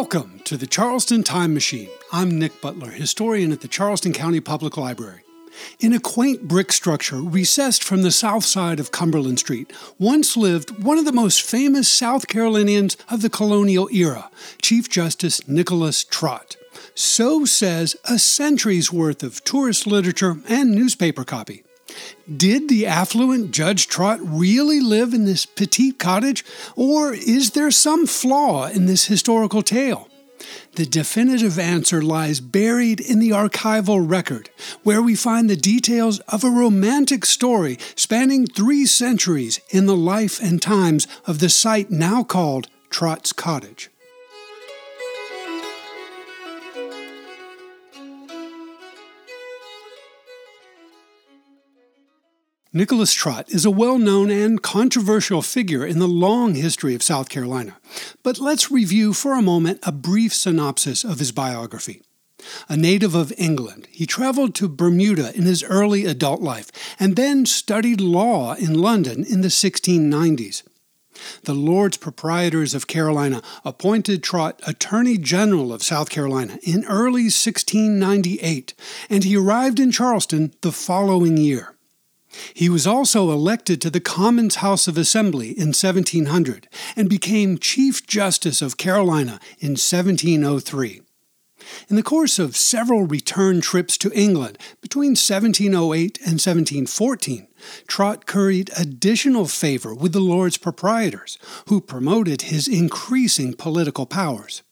Welcome to the Charleston Time Machine. I'm Nick Butler, historian at the Charleston County Public Library. In a quaint brick structure recessed from the south side of Cumberland Street, once lived one of the most famous South Carolinians of the colonial era, Chief Justice Nicholas Trott. So says a century's worth of tourist literature and newspaper copy. Did the affluent Judge Trott really live in this petite cottage, or is there some flaw in this historical tale? The definitive answer lies buried in the archival record, where we find the details of a romantic story spanning three centuries in the life and times of the site now called Trott's Cottage. Nicholas Trott is a well known and controversial figure in the long history of South Carolina. But let's review for a moment a brief synopsis of his biography. A native of England, he traveled to Bermuda in his early adult life and then studied law in London in the 1690s. The Lords Proprietors of Carolina appointed Trott Attorney General of South Carolina in early 1698, and he arrived in Charleston the following year. He was also elected to the Commons House of Assembly in 1700 and became Chief Justice of Carolina in 1703. In the course of several return trips to England between 1708 and 1714, Trott curried additional favor with the Lords Proprietors, who promoted his increasing political powers.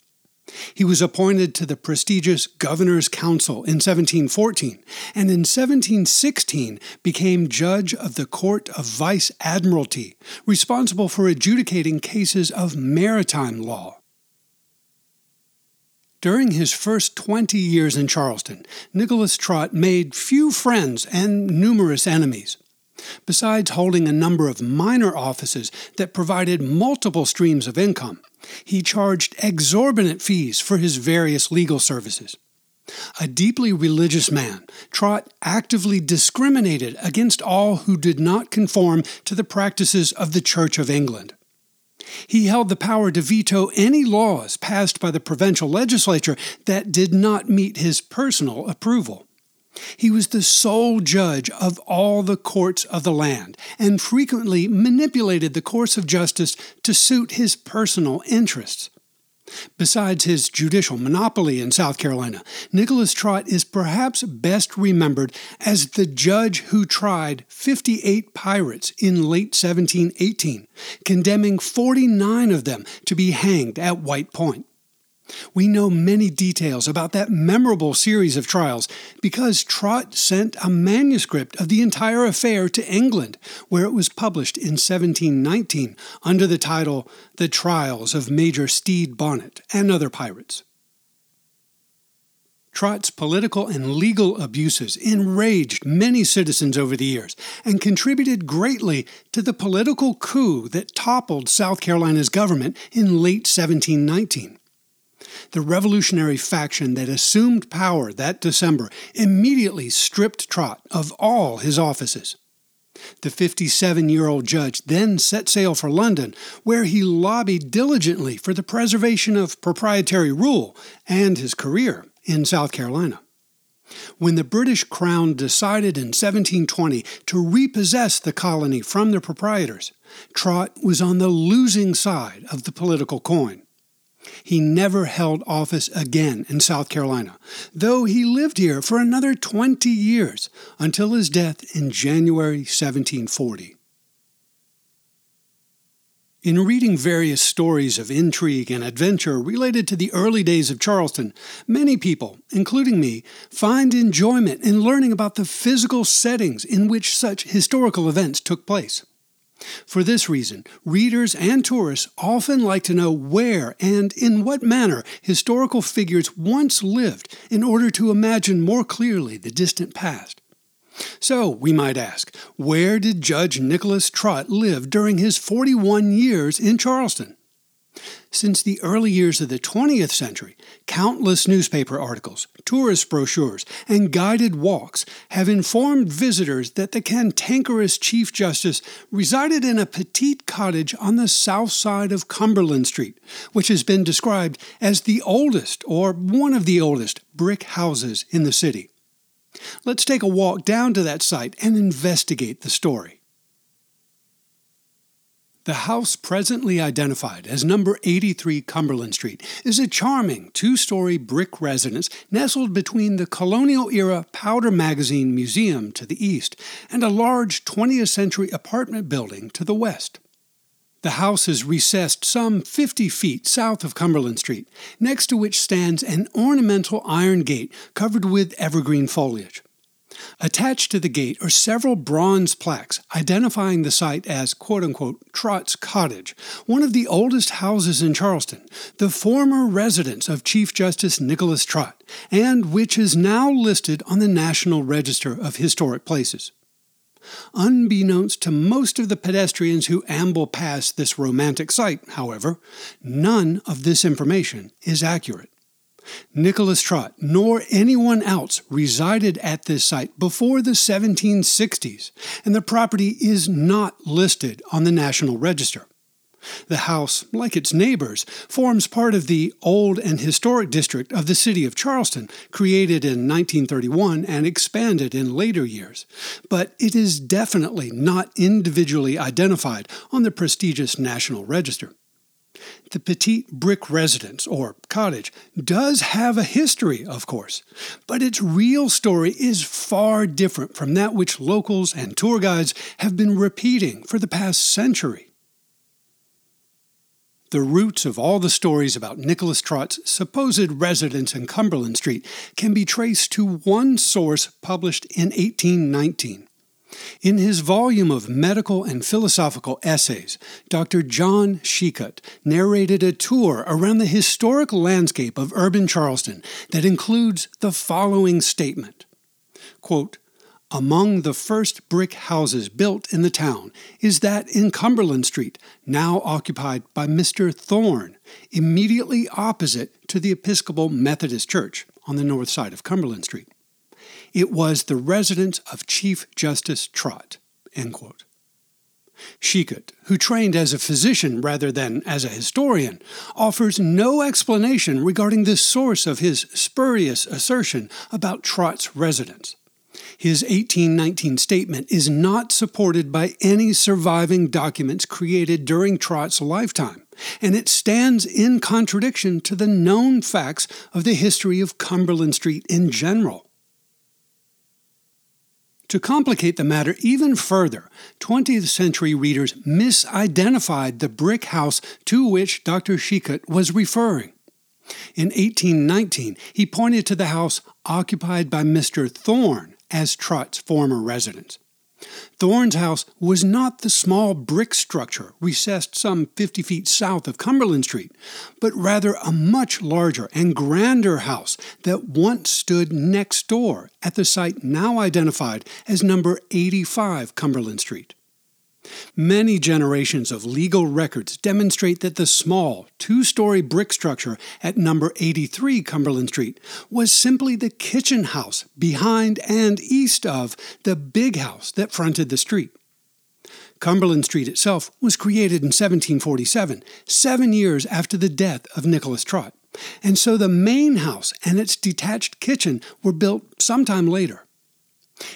He was appointed to the prestigious Governor's Council in 1714 and in 1716 became judge of the Court of Vice Admiralty, responsible for adjudicating cases of maritime law. During his first 20 years in Charleston, Nicholas Trott made few friends and numerous enemies. Besides holding a number of minor offices that provided multiple streams of income, he charged exorbitant fees for his various legal services. A deeply religious man, Trott actively discriminated against all who did not conform to the practices of the Church of England. He held the power to veto any laws passed by the provincial legislature that did not meet his personal approval. He was the sole judge of all the courts of the land and frequently manipulated the course of justice to suit his personal interests. Besides his judicial monopoly in South Carolina, Nicholas Trott is perhaps best remembered as the judge who tried 58 pirates in late 1718, condemning 49 of them to be hanged at White Point. We know many details about that memorable series of trials because Trott sent a manuscript of the entire affair to England, where it was published in 1719 under the title The Trials of Major Stede Bonnet and Other Pirates. Trott's political and legal abuses enraged many citizens over the years and contributed greatly to the political coup that toppled South Carolina's government in late 1719. The revolutionary faction that assumed power that December immediately stripped Trott of all his offices. The 57 year old judge then set sail for London, where he lobbied diligently for the preservation of proprietary rule and his career in South Carolina. When the British Crown decided in 1720 to repossess the colony from the proprietors, Trott was on the losing side of the political coin. He never held office again in South Carolina, though he lived here for another 20 years until his death in January 1740. In reading various stories of intrigue and adventure related to the early days of Charleston, many people, including me, find enjoyment in learning about the physical settings in which such historical events took place. For this reason, readers and tourists often like to know where and in what manner historical figures once lived in order to imagine more clearly the distant past. So, we might ask, where did Judge Nicholas Trott live during his 41 years in Charleston? Since the early years of the 20th century, countless newspaper articles, tourist brochures, and guided walks have informed visitors that the cantankerous Chief Justice resided in a petite cottage on the south side of Cumberland Street, which has been described as the oldest or one of the oldest brick houses in the city. Let's take a walk down to that site and investigate the story. The house presently identified as number 83 Cumberland Street is a charming two story brick residence nestled between the colonial era Powder Magazine Museum to the east and a large 20th century apartment building to the west. The house is recessed some 50 feet south of Cumberland Street, next to which stands an ornamental iron gate covered with evergreen foliage. Attached to the gate are several bronze plaques identifying the site as quote unquote Trott's Cottage, one of the oldest houses in Charleston, the former residence of Chief Justice Nicholas Trott, and which is now listed on the National Register of Historic Places. Unbeknownst to most of the pedestrians who amble past this romantic site, however, none of this information is accurate. Nicholas Trott nor anyone else resided at this site before the 1760s, and the property is not listed on the National Register. The house, like its neighbors, forms part of the Old and Historic District of the City of Charleston, created in 1931 and expanded in later years. But it is definitely not individually identified on the prestigious National Register. The petite brick residence, or cottage, does have a history, of course, but its real story is far different from that which locals and tour guides have been repeating for the past century. The roots of all the stories about Nicholas Trott's supposed residence in Cumberland Street can be traced to one source published in 1819. In his volume of medical and philosophical essays, Dr. John Shecut narrated a tour around the historic landscape of urban Charleston that includes the following statement Quote, Among the first brick houses built in the town is that in Cumberland Street, now occupied by Mr. Thorne, immediately opposite to the Episcopal Methodist Church on the north side of Cumberland Street. It was the residence of Chief Justice Trott. Shecut, who trained as a physician rather than as a historian, offers no explanation regarding the source of his spurious assertion about Trott's residence. His 1819 statement is not supported by any surviving documents created during Trott's lifetime, and it stands in contradiction to the known facts of the history of Cumberland Street in general. To complicate the matter even further, 20th century readers misidentified the brick house to which Dr. Shecut was referring. In 1819, he pointed to the house occupied by Mr. Thorne as Trott's former residence. Thorne's house was not the small brick structure recessed some 50 feet south of Cumberland Street, but rather a much larger and grander house that once stood next door at the site now identified as number 85 Cumberland Street. Many generations of legal records demonstrate that the small, two story brick structure at number 83 Cumberland Street was simply the kitchen house behind and east of the big house that fronted the street. Cumberland Street itself was created in 1747, seven years after the death of Nicholas Trott, and so the main house and its detached kitchen were built sometime later.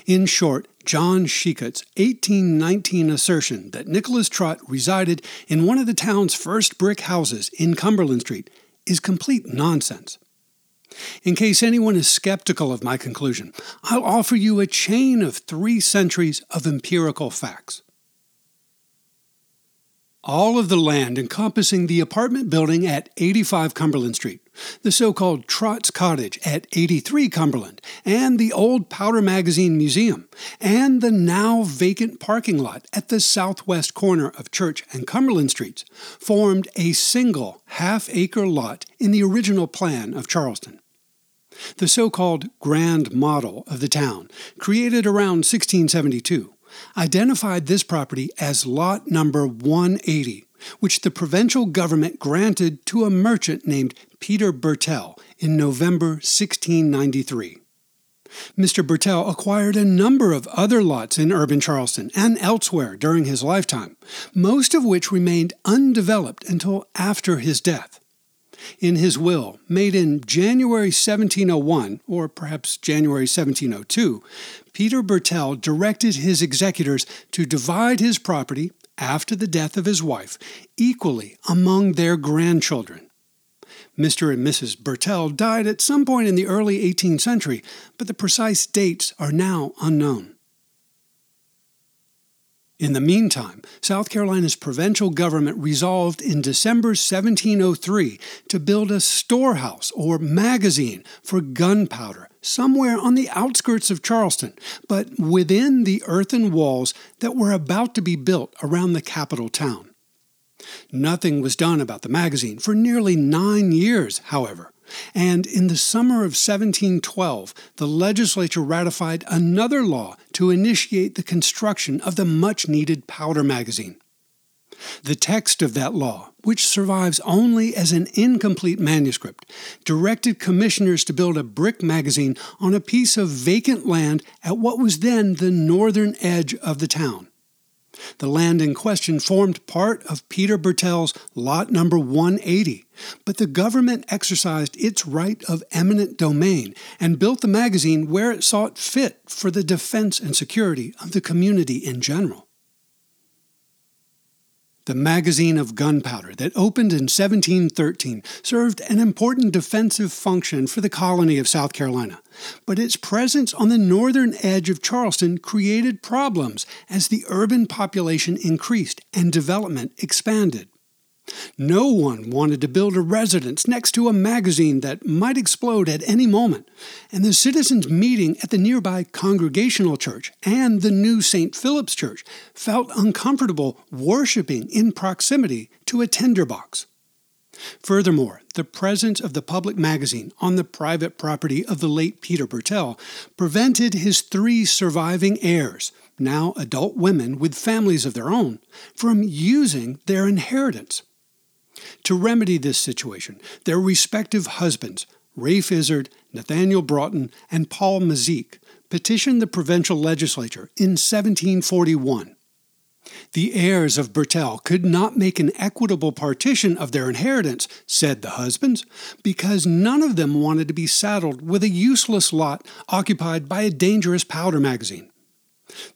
In short, John Shecut's 1819 assertion that Nicholas Trott resided in one of the town's first brick houses in Cumberland Street is complete nonsense. In case anyone is skeptical of my conclusion, I'll offer you a chain of three centuries of empirical facts. All of the land encompassing the apartment building at 85 Cumberland Street the so called Trott's Cottage at 83 Cumberland, and the old Powder Magazine Museum, and the now vacant parking lot at the southwest corner of Church and Cumberland Streets, formed a single half acre lot in the original plan of Charleston. The so called Grand Model of the town, created around 1672, identified this property as lot number 180 which the provincial government granted to a merchant named Peter Bertel in November 1693. Mr. Bertel acquired a number of other lots in urban Charleston and elsewhere during his lifetime, most of which remained undeveloped until after his death. In his will, made in January 1701, or perhaps January 1702, Peter Bertel directed his executors to divide his property after the death of his wife equally among their grandchildren. Mr. and Mrs. Bertel died at some point in the early 18th century, but the precise dates are now unknown. In the meantime, South Carolina's provincial government resolved in December 1703 to build a storehouse or magazine for gunpowder somewhere on the outskirts of Charleston, but within the earthen walls that were about to be built around the capital town. Nothing was done about the magazine for nearly nine years, however, and in the summer of 1712, the legislature ratified another law to initiate the construction of the much needed powder magazine. The text of that law, which survives only as an incomplete manuscript, directed commissioners to build a brick magazine on a piece of vacant land at what was then the northern edge of the town. The land in question formed part of Peter Bertel's lot number 180, but the government exercised its right of eminent domain and built the magazine where it saw it fit for the defense and security of the community in general. The magazine of gunpowder that opened in 1713 served an important defensive function for the colony of South Carolina, but its presence on the northern edge of Charleston created problems as the urban population increased and development expanded. No one wanted to build a residence next to a magazine that might explode at any moment, and the citizens meeting at the nearby Congregational Church and the new St. Philip's Church felt uncomfortable worshiping in proximity to a tinderbox. Furthermore, the presence of the public magazine on the private property of the late Peter Bertel prevented his three surviving heirs, now adult women with families of their own, from using their inheritance. To remedy this situation, their respective husbands, Rafe Izard, Nathaniel Broughton, and Paul Mazyck, petitioned the provincial legislature in 1741. The heirs of Bertel could not make an equitable partition of their inheritance, said the husbands, because none of them wanted to be saddled with a useless lot occupied by a dangerous powder magazine.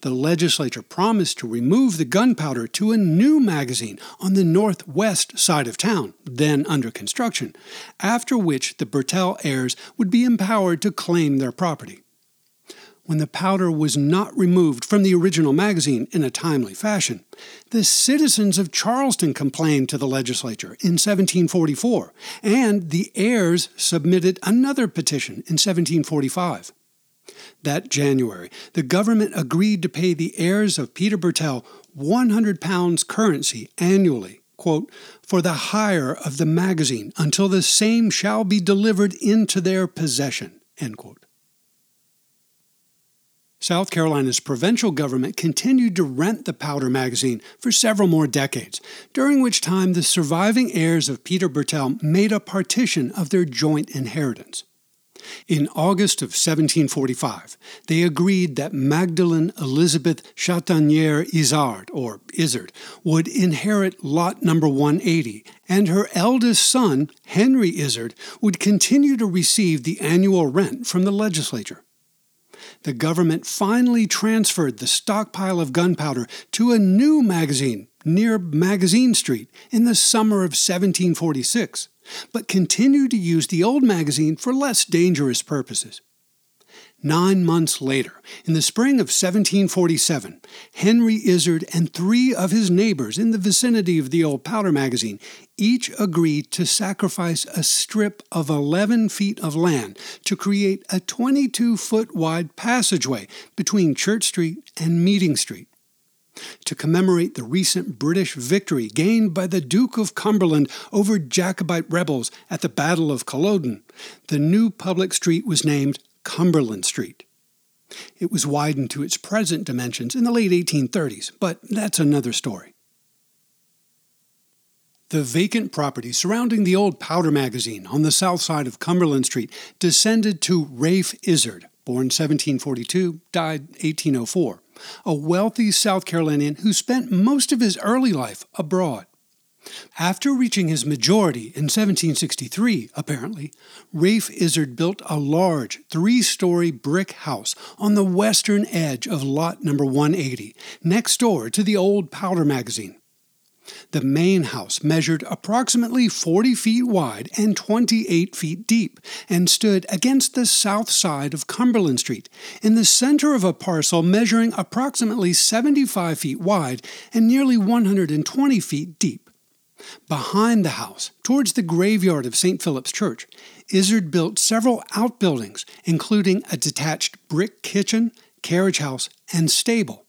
The legislature promised to remove the gunpowder to a new magazine on the northwest side of town, then under construction, after which the Bertel heirs would be empowered to claim their property. When the powder was not removed from the original magazine in a timely fashion, the citizens of Charleston complained to the legislature in 1744, and the heirs submitted another petition in 1745. That January, the government agreed to pay the heirs of Peter Bertel 100 pounds currency annually, quote, for the hire of the magazine until the same shall be delivered into their possession, end quote. South Carolina's provincial government continued to rent the Powder magazine for several more decades, during which time the surviving heirs of Peter Bertel made a partition of their joint inheritance. In August of 1745, they agreed that Magdalene Elizabeth Chastaigner Izard, or Izard, would inherit lot number 180, and her eldest son, Henry Izard, would continue to receive the annual rent from the legislature. The government finally transferred the stockpile of gunpowder to a new magazine near Magazine Street in the summer of 1746 but continued to use the old magazine for less dangerous purposes. Nine months later, in the spring of 1747, Henry Izard and three of his neighbors in the vicinity of the old powder magazine each agreed to sacrifice a strip of 11 feet of land to create a 22 foot wide passageway between Church Street and Meeting Street. To commemorate the recent British victory gained by the Duke of Cumberland over Jacobite rebels at the Battle of Culloden, the new public street was named Cumberland Street. It was widened to its present dimensions in the late 1830s, but that's another story. The vacant property surrounding the old powder magazine on the south side of Cumberland Street descended to Rafe Izard, born 1742, died 1804, a wealthy South Carolinian who spent most of his early life abroad. After reaching his majority in 1763, apparently, Rafe Izard built a large three story brick house on the western edge of lot number 180, next door to the old powder magazine. The main house measured approximately 40 feet wide and 28 feet deep and stood against the south side of Cumberland Street, in the center of a parcel measuring approximately 75 feet wide and nearly 120 feet deep. Behind the house, towards the graveyard of St. Philip's Church, Izard built several outbuildings, including a detached brick kitchen, carriage house, and stable.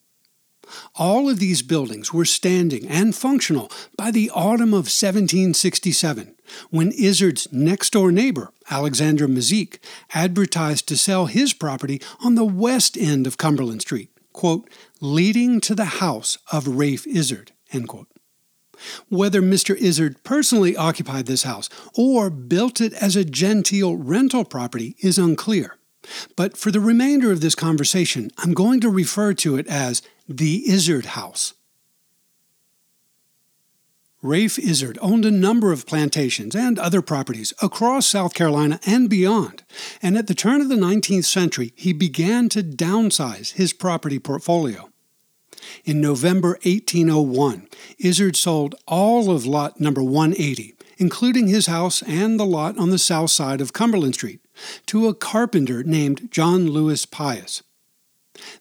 All of these buildings were standing and functional by the autumn of 1767, when Izard's next door neighbor, Alexander Mazyck, advertised to sell his property on the west end of Cumberland Street, quote, leading to the house of Rafe Izard, end quote. Whether Mr. Izard personally occupied this house or built it as a genteel rental property is unclear. But for the remainder of this conversation, I'm going to refer to it as the Izard House. Rafe Izard owned a number of plantations and other properties across South Carolina and beyond, and at the turn of the 19th century, he began to downsize his property portfolio. In November 1801, Izard sold all of lot number 180, including his house and the lot on the south side of Cumberland Street, to a carpenter named John Lewis Pius.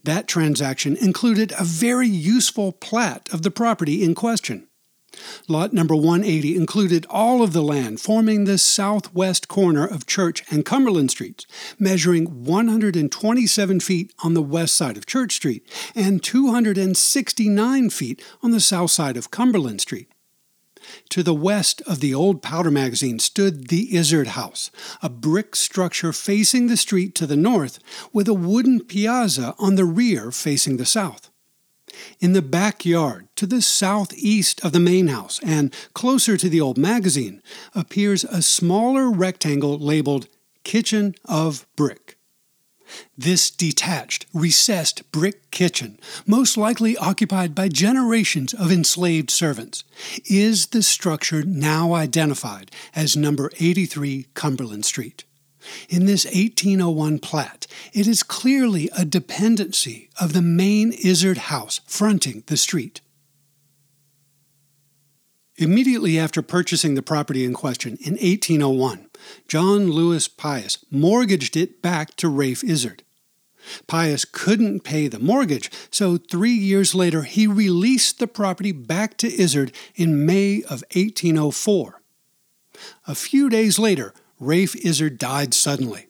That transaction included a very useful plat of the property in question. Lot number 180 included all of the land forming the southwest corner of Church and Cumberland Streets, measuring 127 feet on the west side of Church Street and 269 feet on the south side of Cumberland Street. To the west of the old powder magazine stood the Izard House, a brick structure facing the street to the north, with a wooden piazza on the rear facing the south. In the backyard, to the southeast of the main house and closer to the old magazine, appears a smaller rectangle labeled Kitchen of Brick. This detached, recessed brick kitchen, most likely occupied by generations of enslaved servants, is the structure now identified as number 83 Cumberland Street. In this 1801 plat, it is clearly a dependency of the main Izard house fronting the street. Immediately after purchasing the property in question in 1801, John Lewis Pius mortgaged it back to Rafe Izard. Pius couldn't pay the mortgage, so three years later he released the property back to Izard in May of 1804. A few days later, Rafe Izard died suddenly.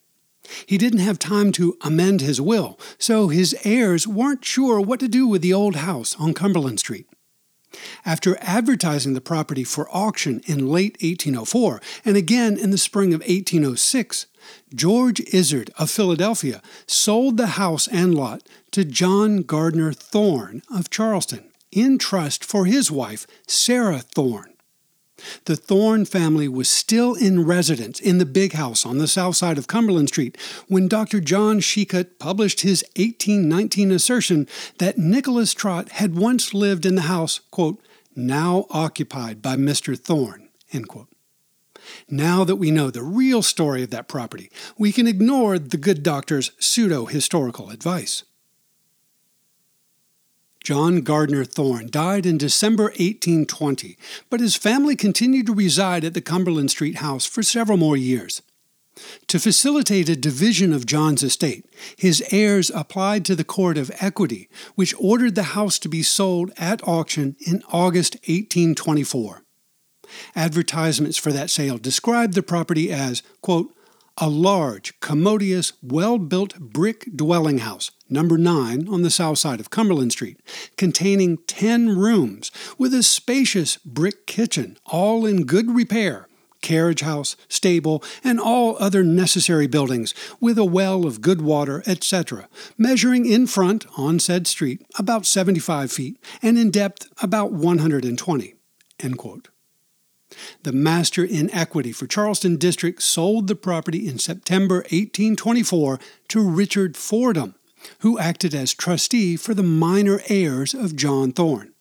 He didn't have time to amend his will, so his heirs weren't sure what to do with the old house on Cumberland Street. After advertising the property for auction in late 1804 and again in the spring of 1806, George Izard of Philadelphia sold the house and lot to John Gardner Thorne of Charleston in trust for his wife, Sarah Thorne. The Thorne family was still in residence in the big house on the south side of Cumberland Street when Dr. John Shecut published his 1819 assertion that Nicholas Trott had once lived in the house, quote, now occupied by Mr. Thorne, end quote. Now that we know the real story of that property, we can ignore the good doctor's pseudo historical advice. John Gardner Thorne died in December 1820, but his family continued to reside at the Cumberland Street house for several more years. To facilitate a division of John's estate, his heirs applied to the Court of Equity, which ordered the house to be sold at auction in August 1824. Advertisements for that sale described the property as, quote, a large, commodious, well built brick dwelling house, number 9 on the south side of Cumberland Street, containing 10 rooms with a spacious brick kitchen, all in good repair, carriage house, stable, and all other necessary buildings, with a well of good water, etc., measuring in front on said street about 75 feet and in depth about 120. End quote. The master in equity for Charleston District sold the property in September 1824 to Richard Fordham, who acted as trustee for the minor heirs of John Thorne.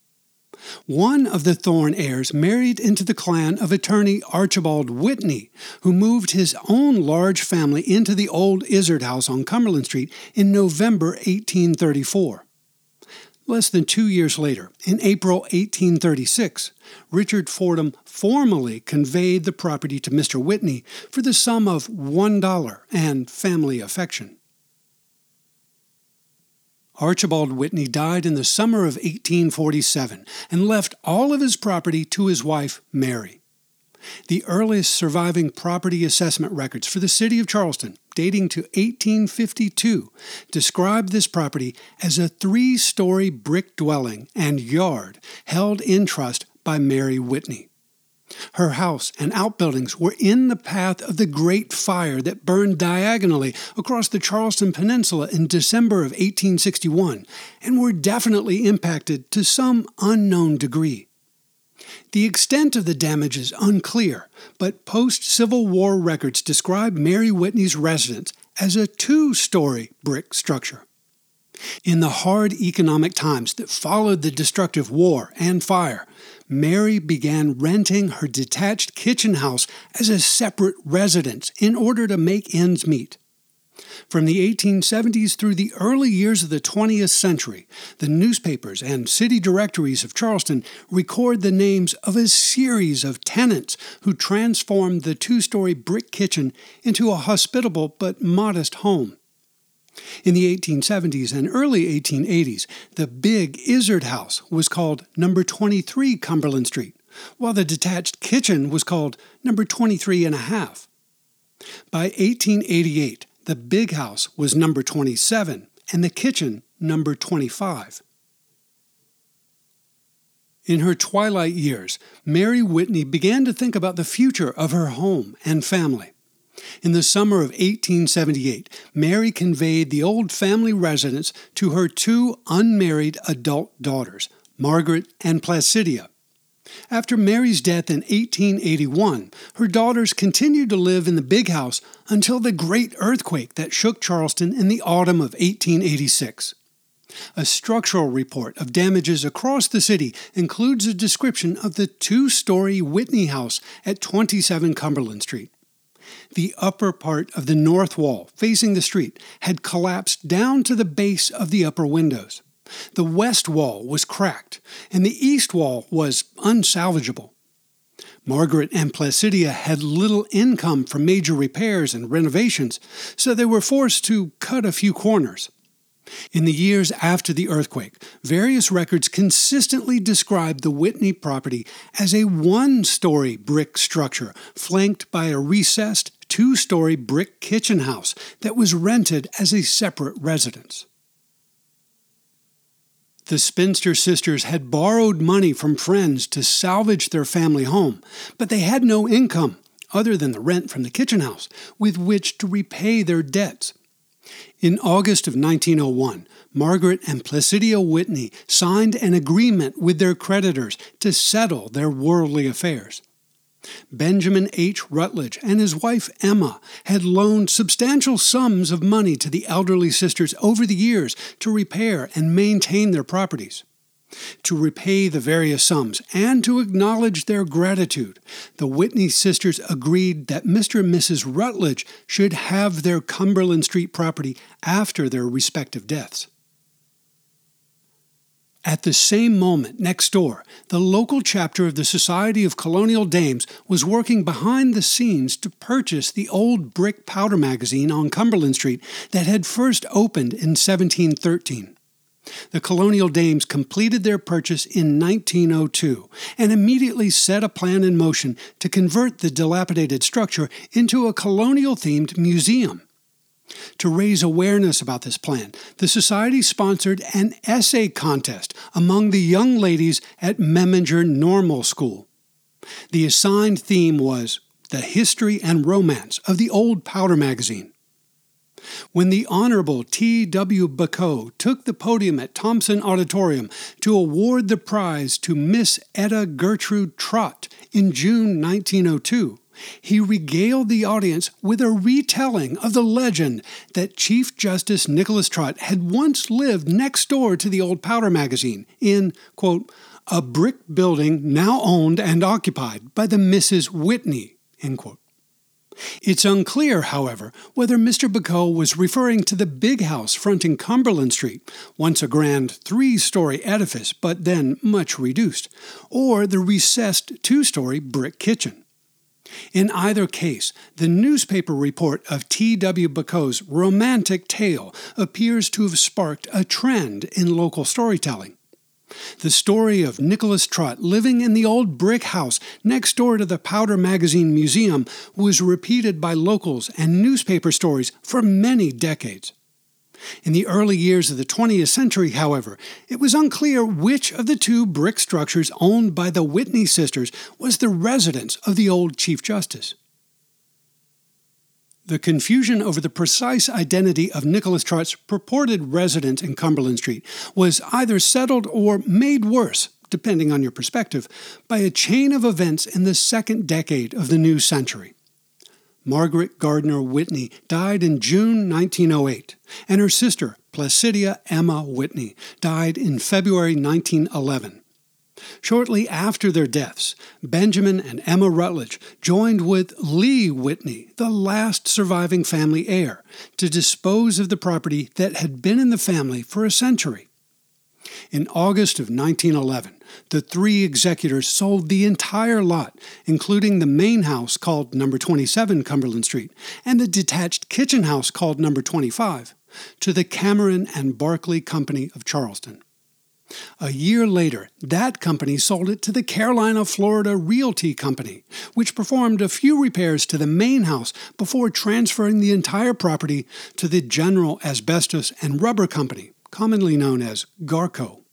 One of the Thorne heirs married into the clan of attorney Archibald Whitney, who moved his own large family into the old Izard House on Cumberland Street in November 1834. Less than two years later, in April 1836, Richard Fordham formally conveyed the property to Mr. Whitney for the sum of $1 and family affection. Archibald Whitney died in the summer of 1847 and left all of his property to his wife, Mary. The earliest surviving property assessment records for the city of Charleston, dating to 1852, describe this property as a three story brick dwelling and yard held in trust by Mary Whitney. Her house and outbuildings were in the path of the Great Fire that burned diagonally across the Charleston Peninsula in December of 1861 and were definitely impacted to some unknown degree. The extent of the damage is unclear, but post Civil War records describe Mary Whitney's residence as a two story brick structure. In the hard economic times that followed the destructive war and fire, Mary began renting her detached kitchen house as a separate residence in order to make ends meet. From the 1870s through the early years of the 20th century, the newspapers and city directories of Charleston record the names of a series of tenants who transformed the two story brick kitchen into a hospitable but modest home. In the 1870s and early 1880s, the big Izard House was called number 23 Cumberland Street, while the detached kitchen was called number 23 and a half. By 1888, the big house was number 27 and the kitchen number 25. In her twilight years, Mary Whitney began to think about the future of her home and family. In the summer of 1878, Mary conveyed the old family residence to her two unmarried adult daughters, Margaret and Placidia. After Mary's death in 1881, her daughters continued to live in the big house until the great earthquake that shook Charleston in the autumn of 1886. A structural report of damages across the city includes a description of the two story Whitney House at 27 Cumberland Street. The upper part of the north wall, facing the street, had collapsed down to the base of the upper windows. The west wall was cracked, and the east wall was unsalvageable. Margaret and Placidia had little income from major repairs and renovations, so they were forced to cut a few corners. In the years after the earthquake, various records consistently described the Whitney property as a one story brick structure flanked by a recessed two story brick kitchen house that was rented as a separate residence. The spinster sisters had borrowed money from friends to salvage their family home, but they had no income, other than the rent from the kitchen house, with which to repay their debts. In August of 1901, Margaret and Placidia Whitney signed an agreement with their creditors to settle their worldly affairs. Benjamin H. Rutledge and his wife Emma had loaned substantial sums of money to the elderly sisters over the years to repair and maintain their properties. To repay the various sums and to acknowledge their gratitude, the Whitney sisters agreed that Mr. and Mrs. Rutledge should have their Cumberland Street property after their respective deaths. At the same moment, next door, the local chapter of the Society of Colonial Dames was working behind the scenes to purchase the old brick powder magazine on Cumberland Street that had first opened in 1713. The colonial dames completed their purchase in 1902 and immediately set a plan in motion to convert the dilapidated structure into a colonial themed museum. To raise awareness about this plan, the Society sponsored an essay contest among the young ladies at Memminger Normal School. The assigned theme was the history and romance of the old powder magazine. when the Honorable T.W. Bacot took the podium at Thompson Auditorium to award the prize to Miss Etta Gertrude Trott in June 1902. He regaled the audience with a retelling of the legend that Chief Justice Nicholas Trott had once lived next door to the old powder magazine in, quote, a brick building now owned and occupied by the Misses Whitney, end quote. It's unclear, however, whether Mr. Bacot was referring to the big house fronting Cumberland Street, once a grand three story edifice but then much reduced, or the recessed two story brick kitchen. In either case, the newspaper report of T.W. Bacot's romantic tale appears to have sparked a trend in local storytelling. The story of Nicholas Trott living in the old brick house next door to the Powder Magazine Museum was repeated by locals and newspaper stories for many decades. In the early years of the 20th century, however, it was unclear which of the two brick structures owned by the Whitney sisters was the residence of the old Chief Justice. The confusion over the precise identity of Nicholas Trott's purported residence in Cumberland Street was either settled or made worse, depending on your perspective, by a chain of events in the second decade of the new century. Margaret Gardner Whitney died in June 1908, and her sister, Placidia Emma Whitney, died in February 1911. Shortly after their deaths, Benjamin and Emma Rutledge joined with Lee Whitney, the last surviving family heir, to dispose of the property that had been in the family for a century. In August of 1911, the three executors sold the entire lot, including the main house called number 27 Cumberland Street and the detached kitchen house called number 25, to the Cameron and Barclay Company of Charleston. A year later, that company sold it to the Carolina Florida Realty Company, which performed a few repairs to the main house before transferring the entire property to the General Asbestos and Rubber Company, commonly known as GARCO.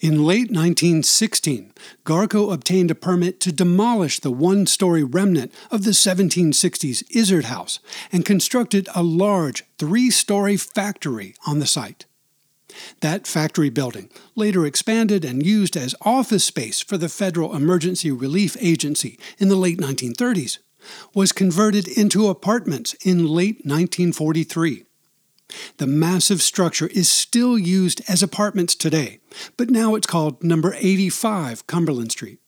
In late 1916, Garco obtained a permit to demolish the one story remnant of the 1760s Izard House and constructed a large three story factory on the site. That factory building, later expanded and used as office space for the Federal Emergency Relief Agency in the late 1930s, was converted into apartments in late 1943. The massive structure is still used as apartments today, but now it's called number 85 Cumberland Street.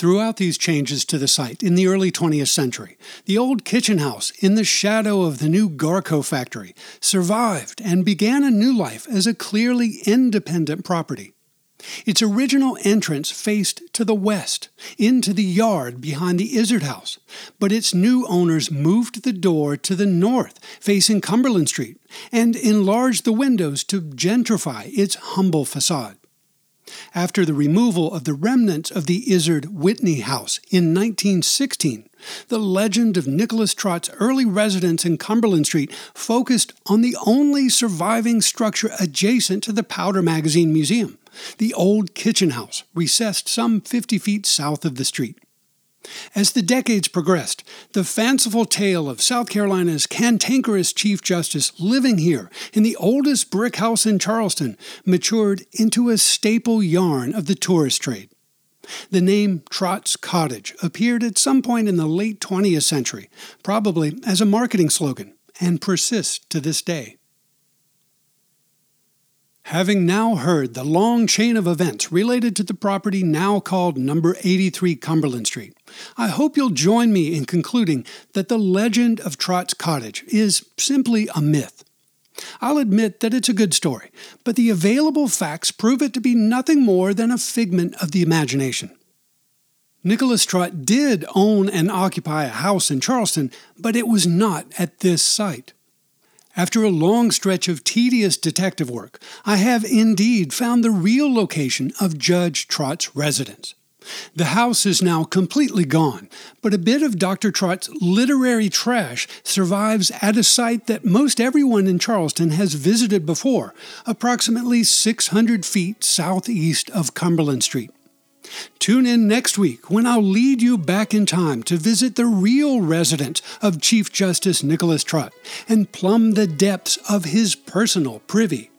Throughout these changes to the site in the early 20th century, the old kitchen house in the shadow of the new Garco factory survived and began a new life as a clearly independent property. Its original entrance faced to the west, into the yard behind the Izard House, but its new owners moved the door to the north, facing Cumberland Street, and enlarged the windows to gentrify its humble facade. After the removal of the remnants of the Izard Whitney House in 1916, the legend of Nicholas Trott's early residence in Cumberland Street focused on the only surviving structure adjacent to the Powder Magazine Museum, the old kitchen house, recessed some 50 feet south of the street. As the decades progressed, the fanciful tale of South Carolina's cantankerous Chief Justice living here in the oldest brick house in Charleston matured into a staple yarn of the tourist trade. The name Trott's Cottage appeared at some point in the late 20th century, probably as a marketing slogan, and persists to this day. Having now heard the long chain of events related to the property now called number 83 Cumberland Street, I hope you'll join me in concluding that the legend of Trott's Cottage is simply a myth. I'll admit that it's a good story, but the available facts prove it to be nothing more than a figment of the imagination. Nicholas Trott did own and occupy a house in Charleston, but it was not at this site. After a long stretch of tedious detective work, I have indeed found the real location of Judge Trott's residence. The house is now completely gone, but a bit of Dr. Trott's literary trash survives at a site that most everyone in Charleston has visited before, approximately 600 feet southeast of Cumberland Street. Tune in next week when I'll lead you back in time to visit the real residence of Chief Justice Nicholas Trott and plumb the depths of his personal privy.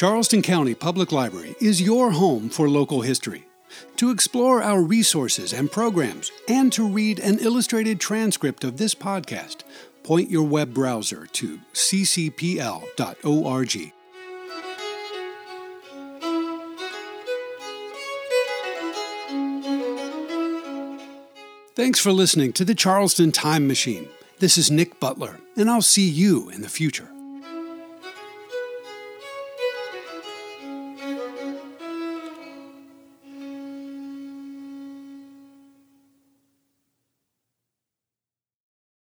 Charleston County Public Library is your home for local history. To explore our resources and programs, and to read an illustrated transcript of this podcast, point your web browser to ccpl.org. Thanks for listening to the Charleston Time Machine. This is Nick Butler, and I'll see you in the future.